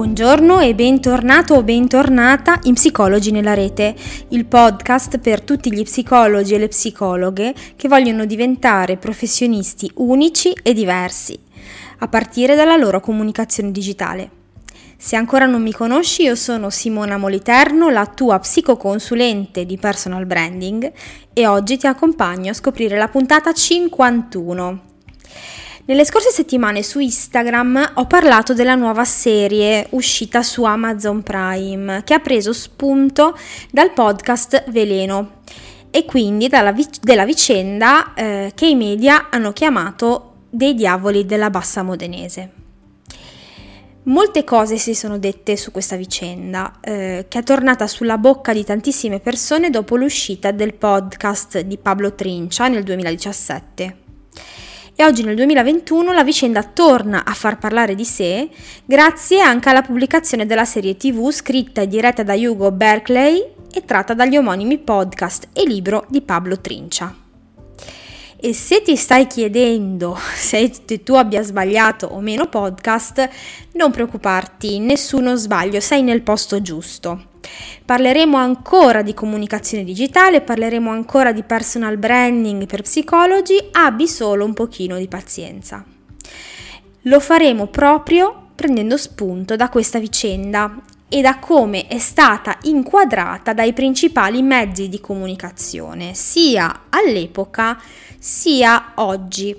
Buongiorno e bentornato o bentornata in Psicologi nella rete, il podcast per tutti gli psicologi e le psicologhe che vogliono diventare professionisti unici e diversi, a partire dalla loro comunicazione digitale. Se ancora non mi conosci, io sono Simona Moliterno, la tua psicoconsulente di personal branding e oggi ti accompagno a scoprire la puntata 51 nelle scorse settimane su Instagram ho parlato della nuova serie uscita su Amazon Prime che ha preso spunto dal podcast Veleno e quindi vic- della vicenda eh, che i media hanno chiamato dei diavoli della bassa modenese. Molte cose si sono dette su questa vicenda, eh, che è tornata sulla bocca di tantissime persone dopo l'uscita del podcast di Pablo Trincia nel 2017 e oggi nel 2021 la vicenda torna a far parlare di sé grazie anche alla pubblicazione della serie tv scritta e diretta da Hugo Berkeley e tratta dagli omonimi podcast e libro di Pablo Trincia. E se ti stai chiedendo se tu abbia sbagliato o meno podcast, non preoccuparti, nessuno sbaglio, sei nel posto giusto. Parleremo ancora di comunicazione digitale, parleremo ancora di personal branding per psicologi, abbi solo un pochino di pazienza. Lo faremo proprio prendendo spunto da questa vicenda e da come è stata inquadrata dai principali mezzi di comunicazione, sia all'epoca sia oggi.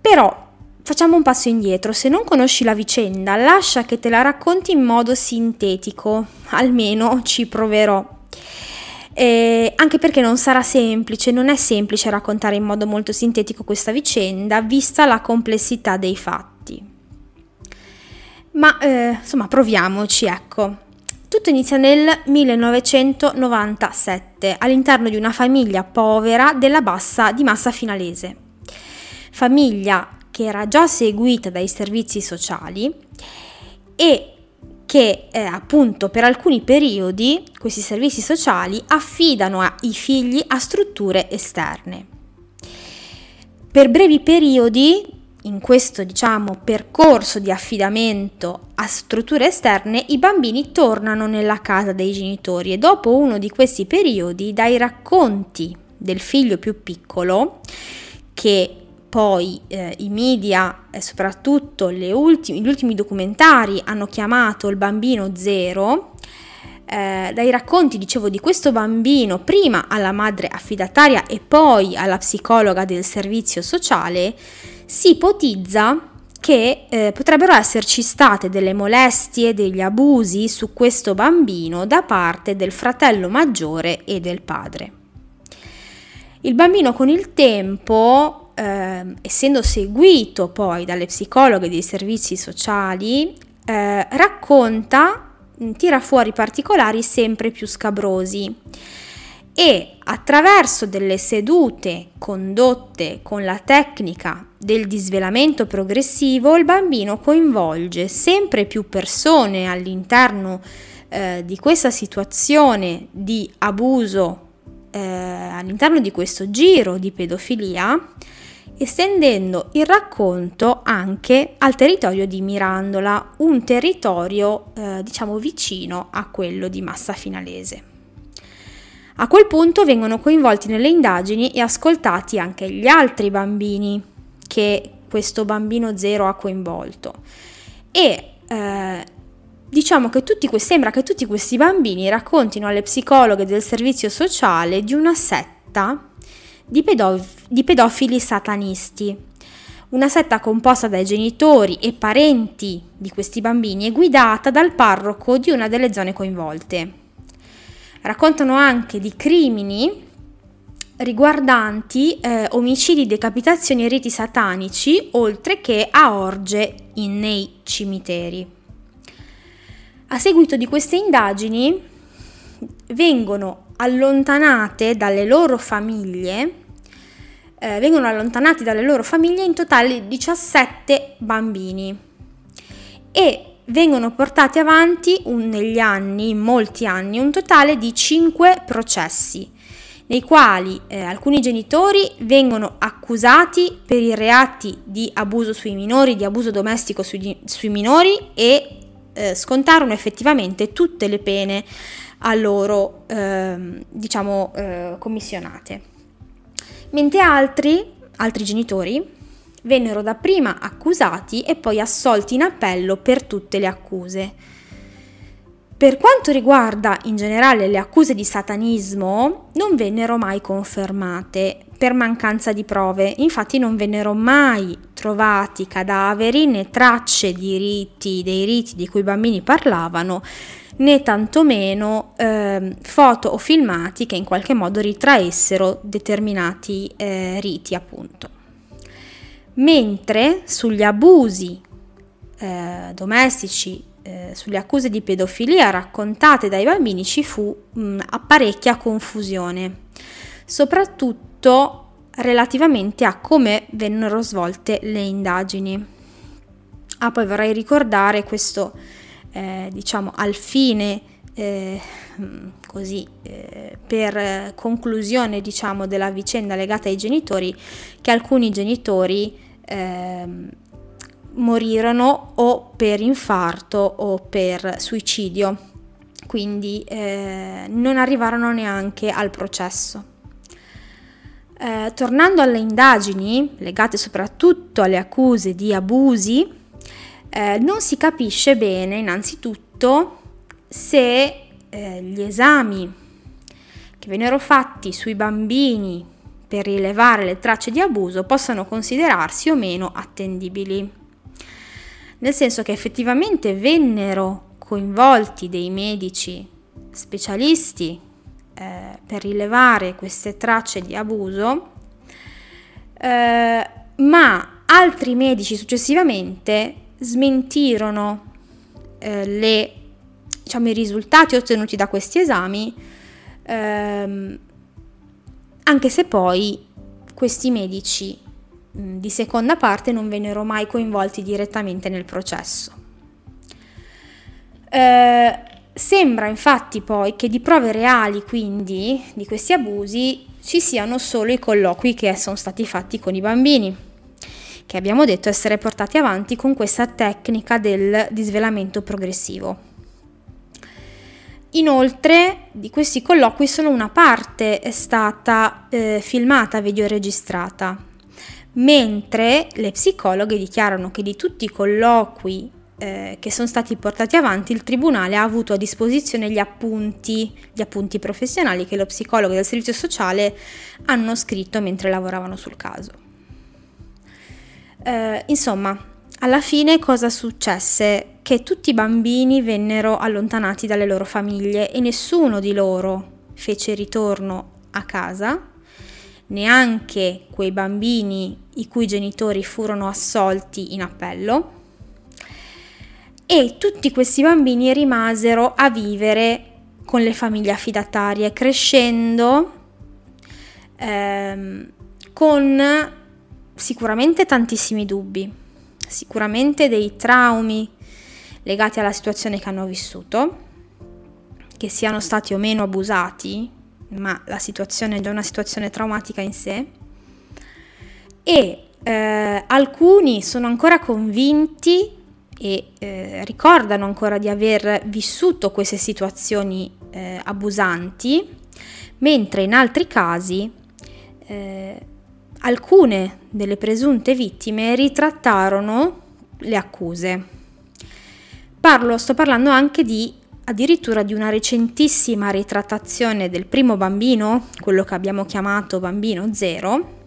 Però Facciamo un passo indietro, se non conosci la vicenda, lascia che te la racconti in modo sintetico, almeno ci proverò. Eh, anche perché non sarà semplice, non è semplice raccontare in modo molto sintetico questa vicenda, vista la complessità dei fatti. Ma eh, insomma, proviamoci, ecco. Tutto inizia nel 1997 all'interno di una famiglia povera della bassa di massa finalese. Famiglia che era già seguita dai servizi sociali e che eh, appunto per alcuni periodi questi servizi sociali affidano i figli a strutture esterne. Per brevi periodi, in questo diciamo percorso di affidamento a strutture esterne, i bambini tornano nella casa dei genitori e dopo uno di questi periodi, dai racconti del figlio più piccolo, che poi eh, i media e soprattutto ultimi, gli ultimi documentari hanno chiamato il bambino zero. Eh, dai racconti, dicevo, di questo bambino, prima alla madre affidataria e poi alla psicologa del servizio sociale, si ipotizza che eh, potrebbero esserci state delle molestie, degli abusi su questo bambino da parte del fratello maggiore e del padre. Il bambino con il tempo eh, essendo seguito poi dalle psicologhe dei servizi sociali, eh, racconta, mm, tira fuori particolari sempre più scabrosi e attraverso delle sedute condotte con la tecnica del disvelamento progressivo il bambino coinvolge sempre più persone all'interno eh, di questa situazione di abuso eh, all'interno di questo giro di pedofilia estendendo il racconto anche al territorio di Mirandola, un territorio eh, diciamo vicino a quello di Massa Finalese. A quel punto vengono coinvolti nelle indagini e ascoltati anche gli altri bambini che questo bambino zero ha coinvolto e eh, diciamo che tutti sembra che tutti questi bambini raccontino alle psicologhe del servizio sociale di una setta di, pedof- di pedofili satanisti. Una setta composta dai genitori e parenti di questi bambini e guidata dal parroco di una delle zone coinvolte. Raccontano anche di crimini riguardanti eh, omicidi, decapitazioni e riti satanici, oltre che a orge in, nei cimiteri. A seguito di queste indagini vengono allontanate dalle loro famiglie eh, vengono allontanati dalle loro famiglie in totale 17 bambini e vengono portati avanti un, negli anni, in molti anni, un totale di 5 processi nei quali eh, alcuni genitori vengono accusati per i reati di abuso sui minori, di abuso domestico sui, sui minori e eh, scontarono effettivamente tutte le pene a loro, eh, diciamo, eh, commissionate. Mentre altri, altri genitori, vennero dapprima accusati e poi assolti in appello per tutte le accuse. Per quanto riguarda in generale le accuse di satanismo, non vennero mai confermate per mancanza di prove, infatti non vennero mai trovati cadaveri né tracce di riti, dei riti di cui i bambini parlavano, né tantomeno eh, foto o filmati che in qualche modo ritraessero determinati eh, riti appunto. Mentre sugli abusi eh, domestici eh, sulle accuse di pedofilia raccontate dai bambini ci fu mh, apparecchia confusione, soprattutto relativamente a come vennero svolte le indagini. Ah, poi vorrei ricordare questo, eh, diciamo, al fine eh, così eh, per conclusione diciamo della vicenda legata ai genitori che alcuni genitori eh, morirono o per infarto o per suicidio, quindi eh, non arrivarono neanche al processo. Eh, tornando alle indagini, legate soprattutto alle accuse di abusi, eh, non si capisce bene innanzitutto se eh, gli esami che vennero fatti sui bambini per rilevare le tracce di abuso possano considerarsi o meno attendibili. Nel senso che effettivamente vennero coinvolti dei medici specialisti eh, per rilevare queste tracce di abuso, eh, ma altri medici successivamente smentirono eh, le, diciamo, i risultati ottenuti da questi esami, ehm, anche se poi questi medici Mm, di seconda parte non vennero mai coinvolti direttamente nel processo. Eh, sembra infatti poi che di prove reali quindi di questi abusi ci siano solo i colloqui che sono stati fatti con i bambini, che abbiamo detto essere portati avanti con questa tecnica del disvelamento progressivo. Inoltre di questi colloqui solo una parte è stata eh, filmata, videoregistrata, mentre le psicologhe dichiarano che di tutti i colloqui eh, che sono stati portati avanti, il Tribunale ha avuto a disposizione gli appunti, gli appunti professionali che lo psicologo del servizio sociale hanno scritto mentre lavoravano sul caso. Eh, insomma, alla fine cosa successe? Che tutti i bambini vennero allontanati dalle loro famiglie e nessuno di loro fece ritorno a casa neanche quei bambini i cui genitori furono assolti in appello e tutti questi bambini rimasero a vivere con le famiglie affidatarie, crescendo ehm, con sicuramente tantissimi dubbi, sicuramente dei traumi legati alla situazione che hanno vissuto, che siano stati o meno abusati ma la situazione è già una situazione traumatica in sé. E eh, alcuni sono ancora convinti e eh, ricordano ancora di aver vissuto queste situazioni eh, abusanti, mentre in altri casi eh, alcune delle presunte vittime ritrattarono le accuse. Parlo, sto parlando anche di addirittura di una recentissima ritrattazione del primo bambino, quello che abbiamo chiamato bambino zero,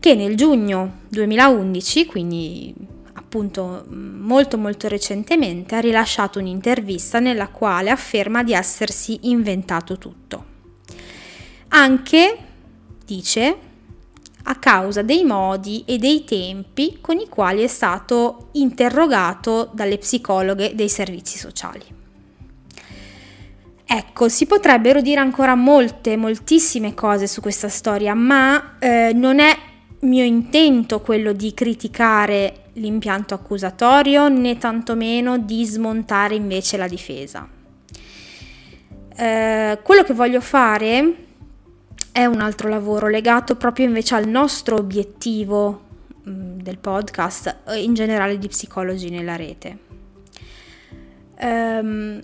che nel giugno 2011, quindi appunto molto molto recentemente, ha rilasciato un'intervista nella quale afferma di essersi inventato tutto. Anche, dice, a causa dei modi e dei tempi con i quali è stato interrogato dalle psicologhe dei servizi sociali. Ecco, si potrebbero dire ancora molte, moltissime cose su questa storia, ma eh, non è mio intento quello di criticare l'impianto accusatorio né tantomeno di smontare invece la difesa. Eh, quello che voglio fare è un altro lavoro legato proprio invece al nostro obiettivo mm, del podcast e in generale di psicologi nella rete. ehm,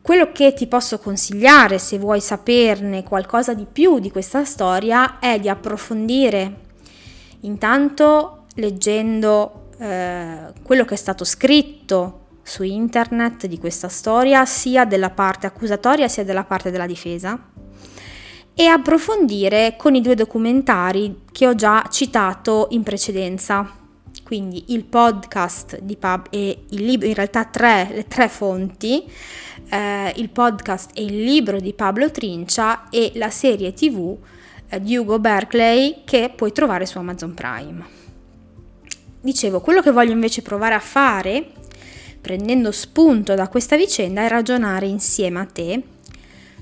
quello che ti posso consigliare se vuoi saperne qualcosa di più di questa storia è di approfondire intanto leggendo eh, quello che è stato scritto su internet di questa storia, sia della parte accusatoria sia della parte della difesa, e approfondire con i due documentari che ho già citato in precedenza. Quindi il podcast di Pub e il libro, in realtà tre, le tre fonti, eh, il podcast e il libro di Pablo Trincia e la serie tv eh, di Hugo Berkeley che puoi trovare su Amazon Prime. Dicevo, quello che voglio invece provare a fare, prendendo spunto da questa vicenda, è ragionare insieme a te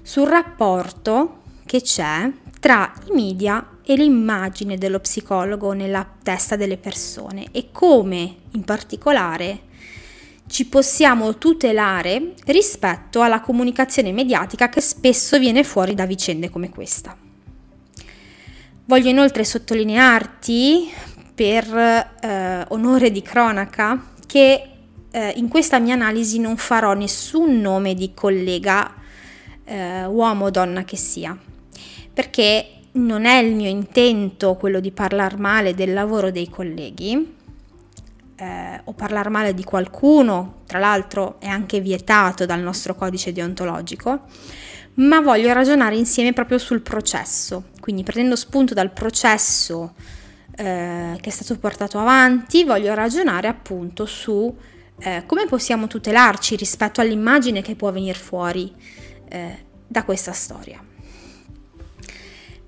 sul rapporto che c'è tra i media e l'immagine dello psicologo nella testa delle persone e come in particolare ci possiamo tutelare rispetto alla comunicazione mediatica che spesso viene fuori da vicende come questa. Voglio inoltre sottolinearti, per eh, onore di cronaca, che eh, in questa mia analisi non farò nessun nome di collega eh, uomo o donna che sia, perché non è il mio intento quello di parlare male del lavoro dei colleghi, eh, o parlare male di qualcuno, tra l'altro è anche vietato dal nostro codice deontologico, ma voglio ragionare insieme proprio sul processo, quindi prendendo spunto dal processo eh, che è stato portato avanti, voglio ragionare appunto su eh, come possiamo tutelarci rispetto all'immagine che può venire fuori eh, da questa storia.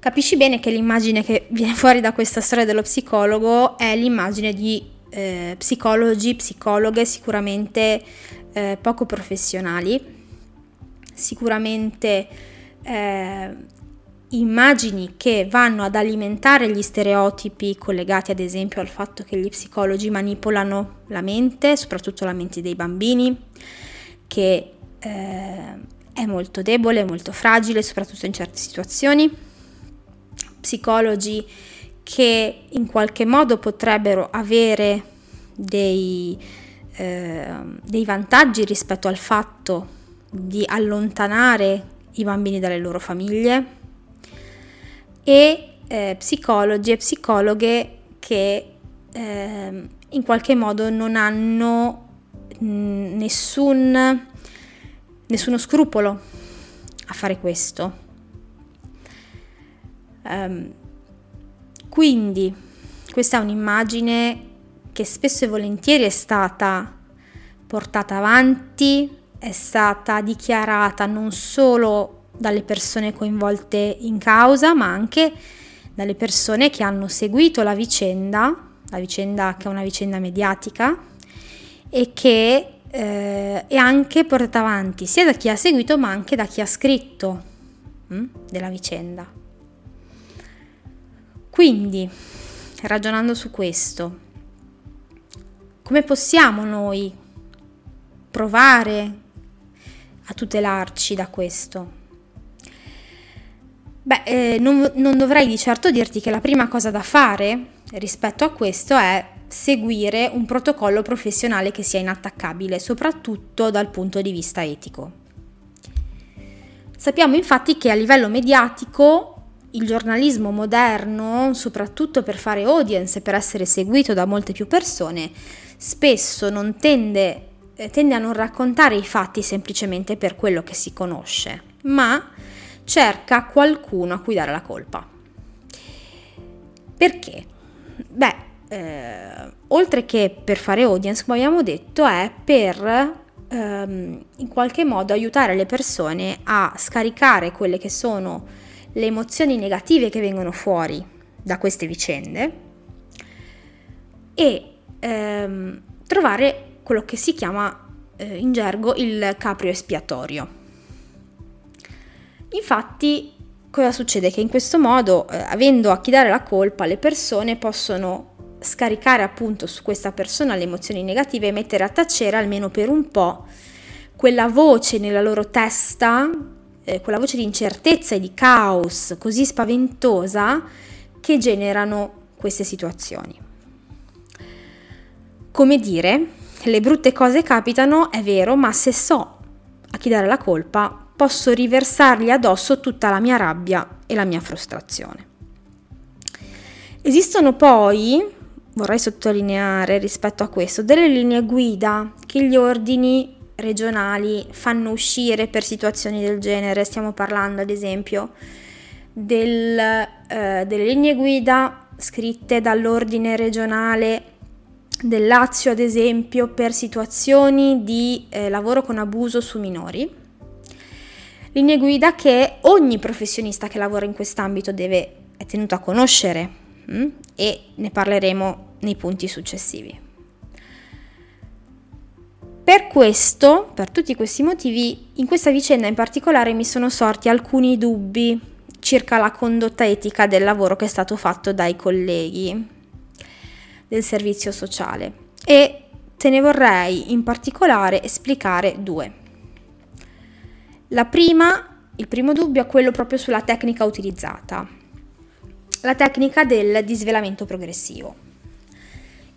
Capisci bene che l'immagine che viene fuori da questa storia dello psicologo è l'immagine di eh, psicologi, psicologhe sicuramente eh, poco professionali, sicuramente eh, immagini che vanno ad alimentare gli stereotipi collegati ad esempio al fatto che gli psicologi manipolano la mente, soprattutto la mente dei bambini, che eh, è molto debole, molto fragile, soprattutto in certe situazioni. Psicologi che in qualche modo potrebbero avere dei, eh, dei vantaggi rispetto al fatto di allontanare i bambini dalle loro famiglie e eh, psicologi e psicologhe che eh, in qualche modo non hanno mh, nessun, nessuno scrupolo a fare questo. Um, quindi questa è un'immagine che spesso e volentieri è stata portata avanti, è stata dichiarata non solo dalle persone coinvolte in causa, ma anche dalle persone che hanno seguito la vicenda, la vicenda che è una vicenda mediatica e che eh, è anche portata avanti sia da chi ha seguito ma anche da chi ha scritto hm, della vicenda. Quindi, ragionando su questo, come possiamo noi provare a tutelarci da questo? Beh, eh, non, non dovrei di certo dirti che la prima cosa da fare rispetto a questo è seguire un protocollo professionale che sia inattaccabile, soprattutto dal punto di vista etico. Sappiamo infatti che a livello mediatico il giornalismo moderno, soprattutto per fare audience e per essere seguito da molte più persone, spesso tende, eh, tende a non raccontare i fatti semplicemente per quello che si conosce, ma cerca qualcuno a cui dare la colpa. Perché? Beh, eh, oltre che per fare audience, come abbiamo detto, è per ehm, in qualche modo aiutare le persone a scaricare quelle che sono le emozioni negative che vengono fuori da queste vicende e ehm, trovare quello che si chiama eh, in gergo il caprio espiatorio. Infatti, cosa succede? Che in questo modo, eh, avendo a chi dare la colpa, le persone possono scaricare appunto su questa persona le emozioni negative e mettere a tacere almeno per un po' quella voce nella loro testa eh, quella voce di incertezza e di caos così spaventosa che generano queste situazioni. Come dire, le brutte cose capitano, è vero, ma se so a chi dare la colpa, posso riversargli addosso tutta la mia rabbia e la mia frustrazione. Esistono poi, vorrei sottolineare rispetto a questo, delle linee guida che gli ordini regionali fanno uscire per situazioni del genere. Stiamo parlando ad esempio del, eh, delle linee guida scritte dall'ordine regionale del Lazio, ad esempio, per situazioni di eh, lavoro con abuso su minori. Linee guida che ogni professionista che lavora in quest'ambito deve, è tenuto a conoscere mh? Mm? e ne parleremo nei punti successivi. Per questo, per tutti questi motivi, in questa vicenda in particolare mi sono sorti alcuni dubbi circa la condotta etica del lavoro che è stato fatto dai colleghi del servizio sociale e te ne vorrei in particolare esplicare due. La prima, il primo dubbio è quello proprio sulla tecnica utilizzata, la tecnica del disvelamento progressivo.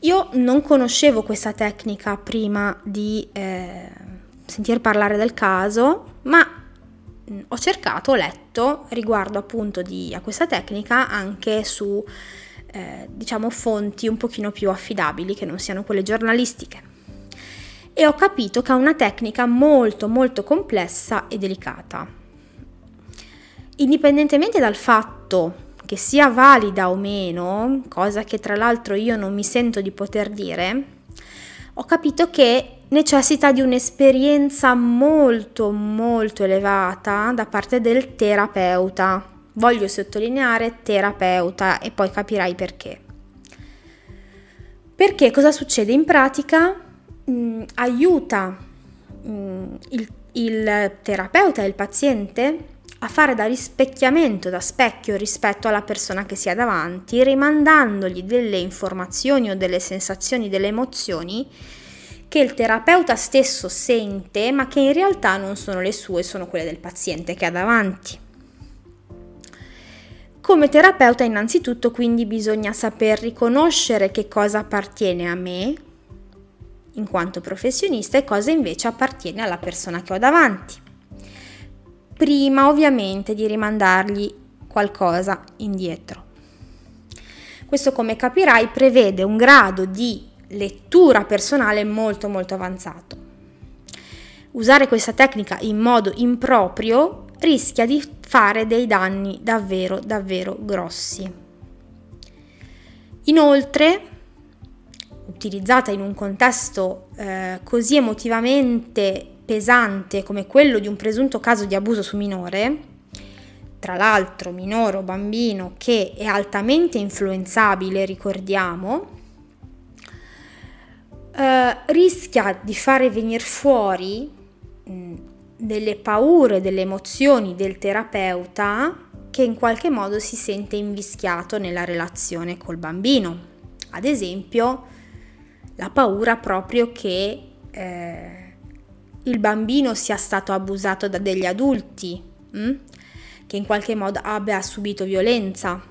Io non conoscevo questa tecnica prima di eh, sentir parlare del caso, ma mm, ho cercato, ho letto riguardo appunto di, a questa tecnica anche su eh, diciamo fonti un pochino più affidabili che non siano quelle giornalistiche. E ho capito che è una tecnica molto molto complessa e delicata. Indipendentemente dal fatto che sia valida o meno, cosa che tra l'altro io non mi sento di poter dire, ho capito che necessita di un'esperienza molto molto elevata da parte del terapeuta. Voglio sottolineare terapeuta e poi capirai perché. Perché cosa succede? In pratica mm, aiuta mm, il, il terapeuta e il paziente a fare da rispecchiamento, da specchio rispetto alla persona che si ha davanti, rimandandogli delle informazioni o delle sensazioni, delle emozioni che il terapeuta stesso sente, ma che in realtà non sono le sue, sono quelle del paziente che ha davanti. Come terapeuta innanzitutto quindi bisogna saper riconoscere che cosa appartiene a me in quanto professionista e cosa invece appartiene alla persona che ho davanti prima ovviamente di rimandargli qualcosa indietro. Questo come capirai prevede un grado di lettura personale molto molto avanzato. Usare questa tecnica in modo improprio rischia di fare dei danni davvero davvero grossi. Inoltre, utilizzata in un contesto eh, così emotivamente pesante come quello di un presunto caso di abuso su minore, tra l'altro minore o bambino che è altamente influenzabile, ricordiamo, eh, rischia di fare venire fuori mh, delle paure, delle emozioni del terapeuta che in qualche modo si sente invischiato nella relazione col bambino. Ad esempio, la paura proprio che eh, il bambino sia stato abusato da degli adulti, hm? che in qualche modo abbia subito violenza.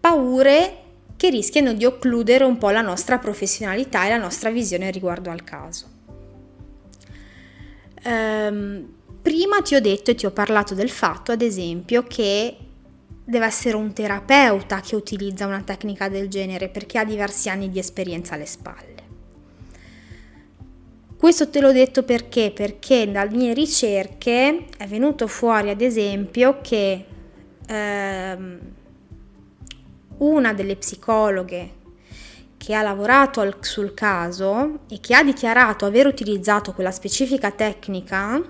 Paure che rischiano di occludere un po' la nostra professionalità e la nostra visione riguardo al caso. Ehm, prima ti ho detto e ti ho parlato del fatto, ad esempio, che deve essere un terapeuta che utilizza una tecnica del genere perché ha diversi anni di esperienza alle spalle. Questo te l'ho detto perché? Perché dalle mie ricerche è venuto fuori ad esempio che ehm, una delle psicologhe che ha lavorato al, sul caso e che ha dichiarato aver utilizzato quella specifica tecnica,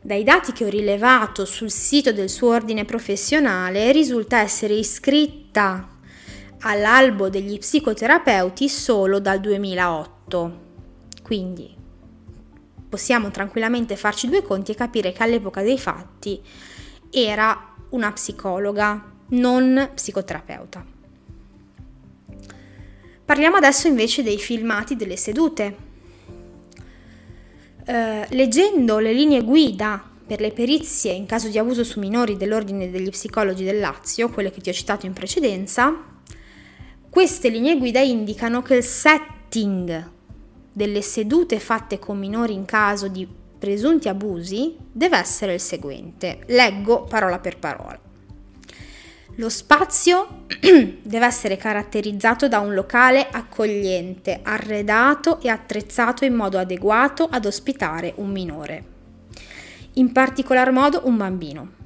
dai dati che ho rilevato sul sito del suo ordine professionale risulta essere iscritta all'albo degli psicoterapeuti solo dal 2008. Quindi possiamo tranquillamente farci due conti e capire che all'epoca dei fatti era una psicologa, non psicoterapeuta. Parliamo adesso invece dei filmati delle sedute. Eh, leggendo le linee guida per le perizie in caso di abuso su minori dell'Ordine degli Psicologi del Lazio, quelle che ti ho citato in precedenza, queste linee guida indicano che il setting delle sedute fatte con minori in caso di presunti abusi deve essere il seguente. Leggo parola per parola. Lo spazio deve essere caratterizzato da un locale accogliente, arredato e attrezzato in modo adeguato ad ospitare un minore, in particolar modo un bambino.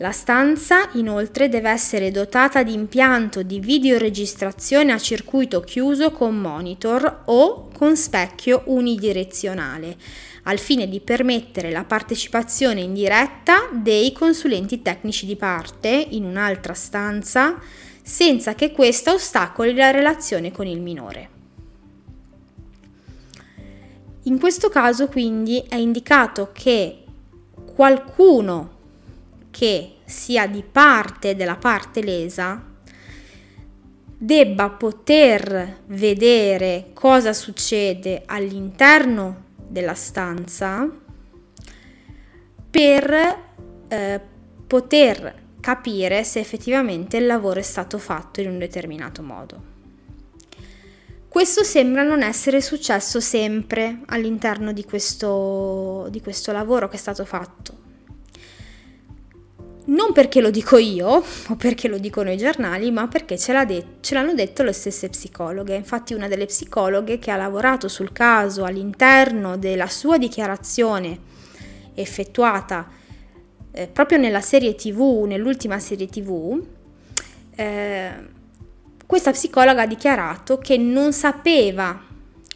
La stanza inoltre deve essere dotata di impianto di videoregistrazione a circuito chiuso con monitor o con specchio unidirezionale, al fine di permettere la partecipazione in diretta dei consulenti tecnici di parte in un'altra stanza senza che questa ostacoli la relazione con il minore. In questo caso quindi è indicato che qualcuno che sia di parte della parte lesa debba poter vedere cosa succede all'interno della stanza per eh, poter capire se effettivamente il lavoro è stato fatto in un determinato modo. Questo sembra non essere successo sempre all'interno di questo, di questo lavoro che è stato fatto non perché lo dico io o perché lo dicono i giornali, ma perché ce, de- ce, l'hanno detto le stesse psicologhe. Infatti una delle psicologhe che ha lavorato sul caso all'interno della sua dichiarazione effettuata eh, proprio nella serie tv, nell'ultima serie tv, eh, questa psicologa ha dichiarato che non sapeva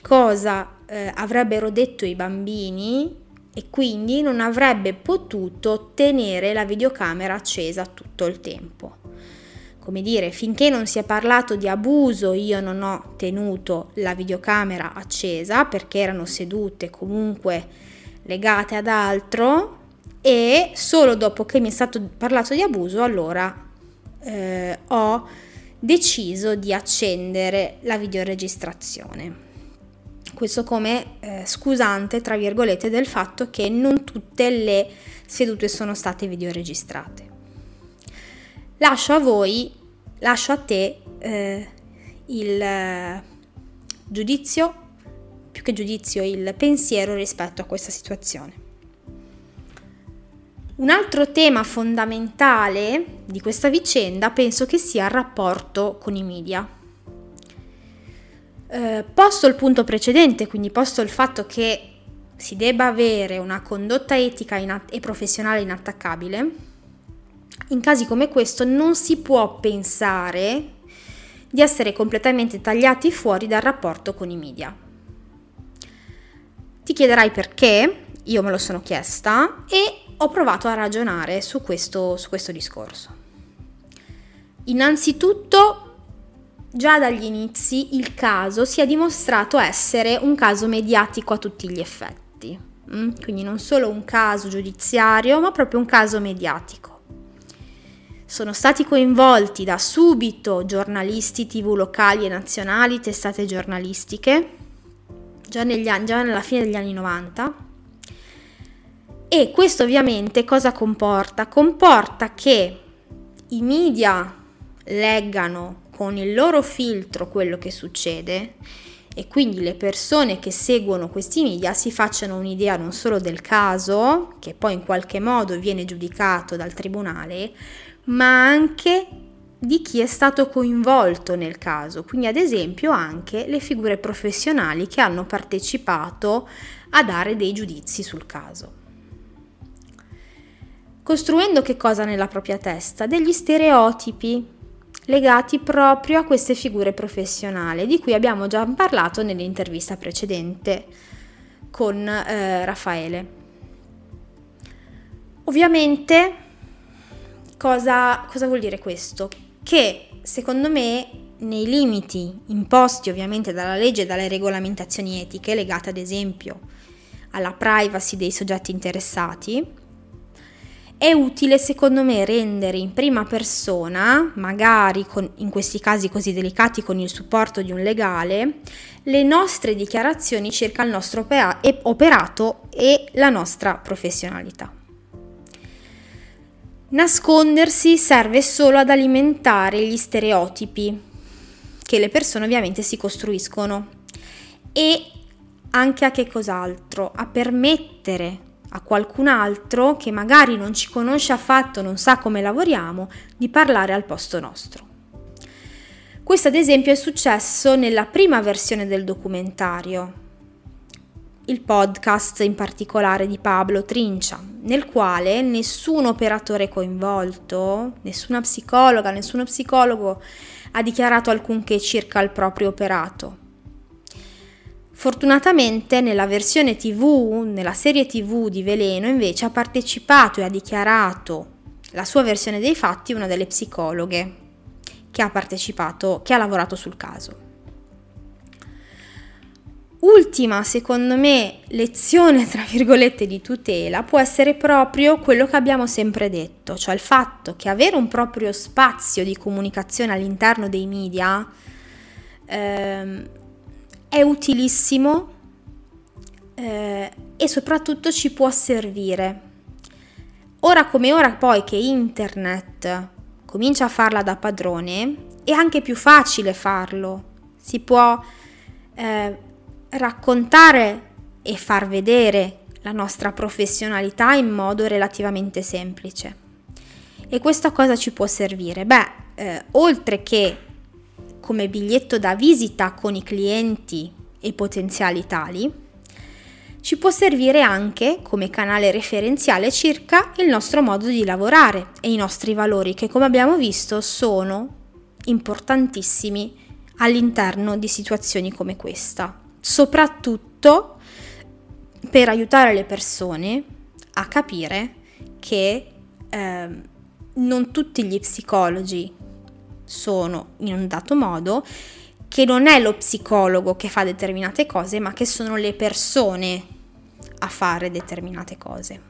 cosa eh, avrebbero detto i bambini e quindi non avrebbe potuto tenere la videocamera accesa tutto il tempo. Come dire, finché non si è parlato di abuso io non ho tenuto la videocamera accesa perché erano sedute comunque legate ad altro e solo dopo che mi è stato parlato di abuso allora eh, ho deciso di accendere la videoregistrazione. Questo come eh, scusante, tra virgolette, del fatto che non tutte le sedute sono state videoregistrate. Lascio a voi, lascio a te eh, il eh, giudizio, più che giudizio, il pensiero rispetto a questa situazione. Un altro tema fondamentale di questa vicenda penso che sia il rapporto con i media. Eh, posto il punto precedente, quindi posto il fatto che si debba avere una condotta etica inatt- e professionale inattaccabile, in casi come questo non si può pensare di essere completamente tagliati fuori dal rapporto con i media. Ti chiederai perché, io me lo sono chiesta e ho provato a ragionare su questo, su questo discorso. Innanzitutto già dagli inizi il caso si è dimostrato essere un caso mediatico a tutti gli effetti, mm? quindi non solo un caso giudiziario, ma proprio un caso mediatico. Sono stati coinvolti da subito giornalisti tv locali e nazionali, testate giornalistiche, già, negli anni, già nella fine degli anni 90. E questo ovviamente cosa comporta? Comporta che i media leggano con il loro filtro quello che succede e quindi le persone che seguono questi media si facciano un'idea non solo del caso, che poi in qualche modo viene giudicato dal tribunale, ma anche di chi è stato coinvolto nel caso, quindi ad esempio anche le figure professionali che hanno partecipato a dare dei giudizi sul caso. Costruendo che cosa nella propria testa? Degli stereotipi legati proprio a queste figure professionali di cui abbiamo già parlato nell'intervista precedente con eh, Raffaele. Ovviamente cosa, cosa vuol dire questo? Che secondo me nei limiti imposti ovviamente dalla legge e dalle regolamentazioni etiche legate ad esempio alla privacy dei soggetti interessati, è utile secondo me rendere in prima persona, magari con, in questi casi così delicati con il supporto di un legale, le nostre dichiarazioni circa il nostro operato e la nostra professionalità. Nascondersi serve solo ad alimentare gli stereotipi che le persone ovviamente si costruiscono e anche a che cos'altro? A permettere a qualcun altro che magari non ci conosce affatto, non sa come lavoriamo, di parlare al posto nostro. Questo ad esempio è successo nella prima versione del documentario, il podcast in particolare di Pablo Trincia, nel quale nessun operatore coinvolto, nessuna psicologa, nessuno psicologo ha dichiarato alcunché circa il proprio operato. Fortunatamente nella versione TV, nella serie TV di Veleno, invece ha partecipato e ha dichiarato la sua versione dei fatti una delle psicologhe che ha partecipato, che ha lavorato sul caso. Ultima, secondo me, lezione, tra virgolette, di tutela può essere proprio quello che abbiamo sempre detto, cioè il fatto che avere un proprio spazio di comunicazione all'interno dei media ehm, è utilissimo eh, e soprattutto ci può servire. Ora come ora poi che internet comincia a farla da padrone, è anche più facile farlo. Si può... Eh, raccontare e far vedere la nostra professionalità in modo relativamente semplice. E questa cosa ci può servire? Beh, eh, oltre che come biglietto da visita con i clienti e potenziali tali, ci può servire anche come canale referenziale circa il nostro modo di lavorare e i nostri valori che come abbiamo visto sono importantissimi all'interno di situazioni come questa. Soprattutto per aiutare le persone a capire che eh, non tutti gli psicologi sono in un dato modo, che non è lo psicologo che fa determinate cose, ma che sono le persone a fare determinate cose.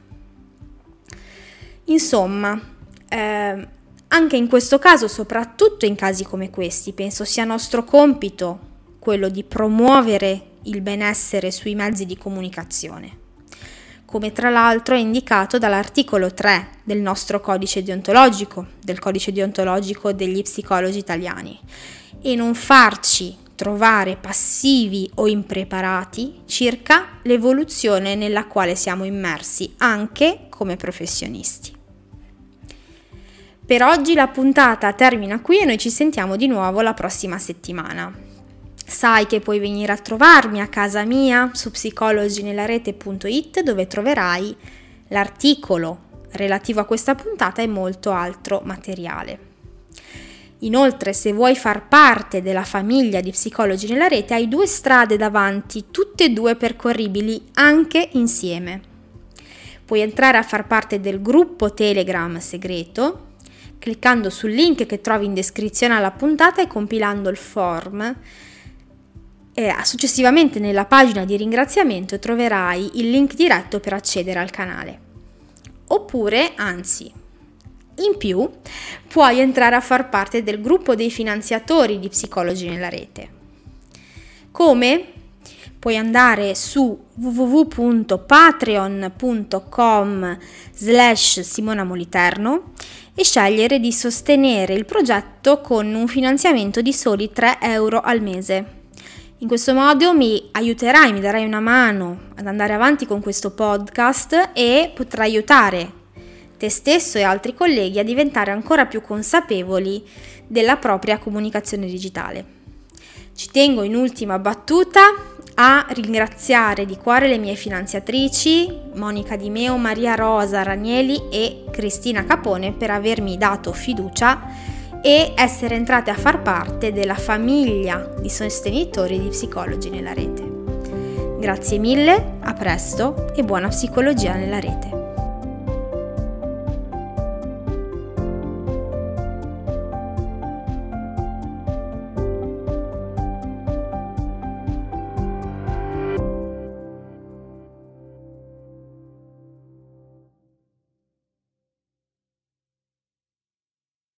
Insomma, eh, anche in questo caso, soprattutto in casi come questi, penso sia nostro compito quello di promuovere il benessere sui mezzi di comunicazione, come tra l'altro è indicato dall'articolo 3 del nostro codice deontologico, del codice deontologico degli psicologi italiani, e non farci trovare passivi o impreparati circa l'evoluzione nella quale siamo immersi anche come professionisti. Per oggi la puntata termina qui e noi ci sentiamo di nuovo la prossima settimana. Sai che puoi venire a trovarmi a casa mia su psicologinelarete.it dove troverai l'articolo relativo a questa puntata e molto altro materiale. Inoltre, se vuoi far parte della famiglia di Psicologi nella rete, hai due strade davanti, tutte e due percorribili anche insieme. Puoi entrare a far parte del gruppo Telegram segreto cliccando sul link che trovi in descrizione alla puntata e compilando il form e successivamente nella pagina di ringraziamento troverai il link diretto per accedere al canale. Oppure, anzi, in più, puoi entrare a far parte del gruppo dei finanziatori di Psicologi nella rete. Come? Puoi andare su www.patreon.com slash Simona Moliterno e scegliere di sostenere il progetto con un finanziamento di soli 3 euro al mese. In questo modo mi aiuterai, mi darai una mano ad andare avanti con questo podcast e potrai aiutare te stesso e altri colleghi a diventare ancora più consapevoli della propria comunicazione digitale. Ci tengo in ultima battuta a ringraziare di cuore le mie finanziatrici Monica Di Meo, Maria Rosa Ranieli e Cristina Capone per avermi dato fiducia e essere entrate a far parte della famiglia di sostenitori di psicologi nella rete. Grazie mille, a presto e buona psicologia nella rete.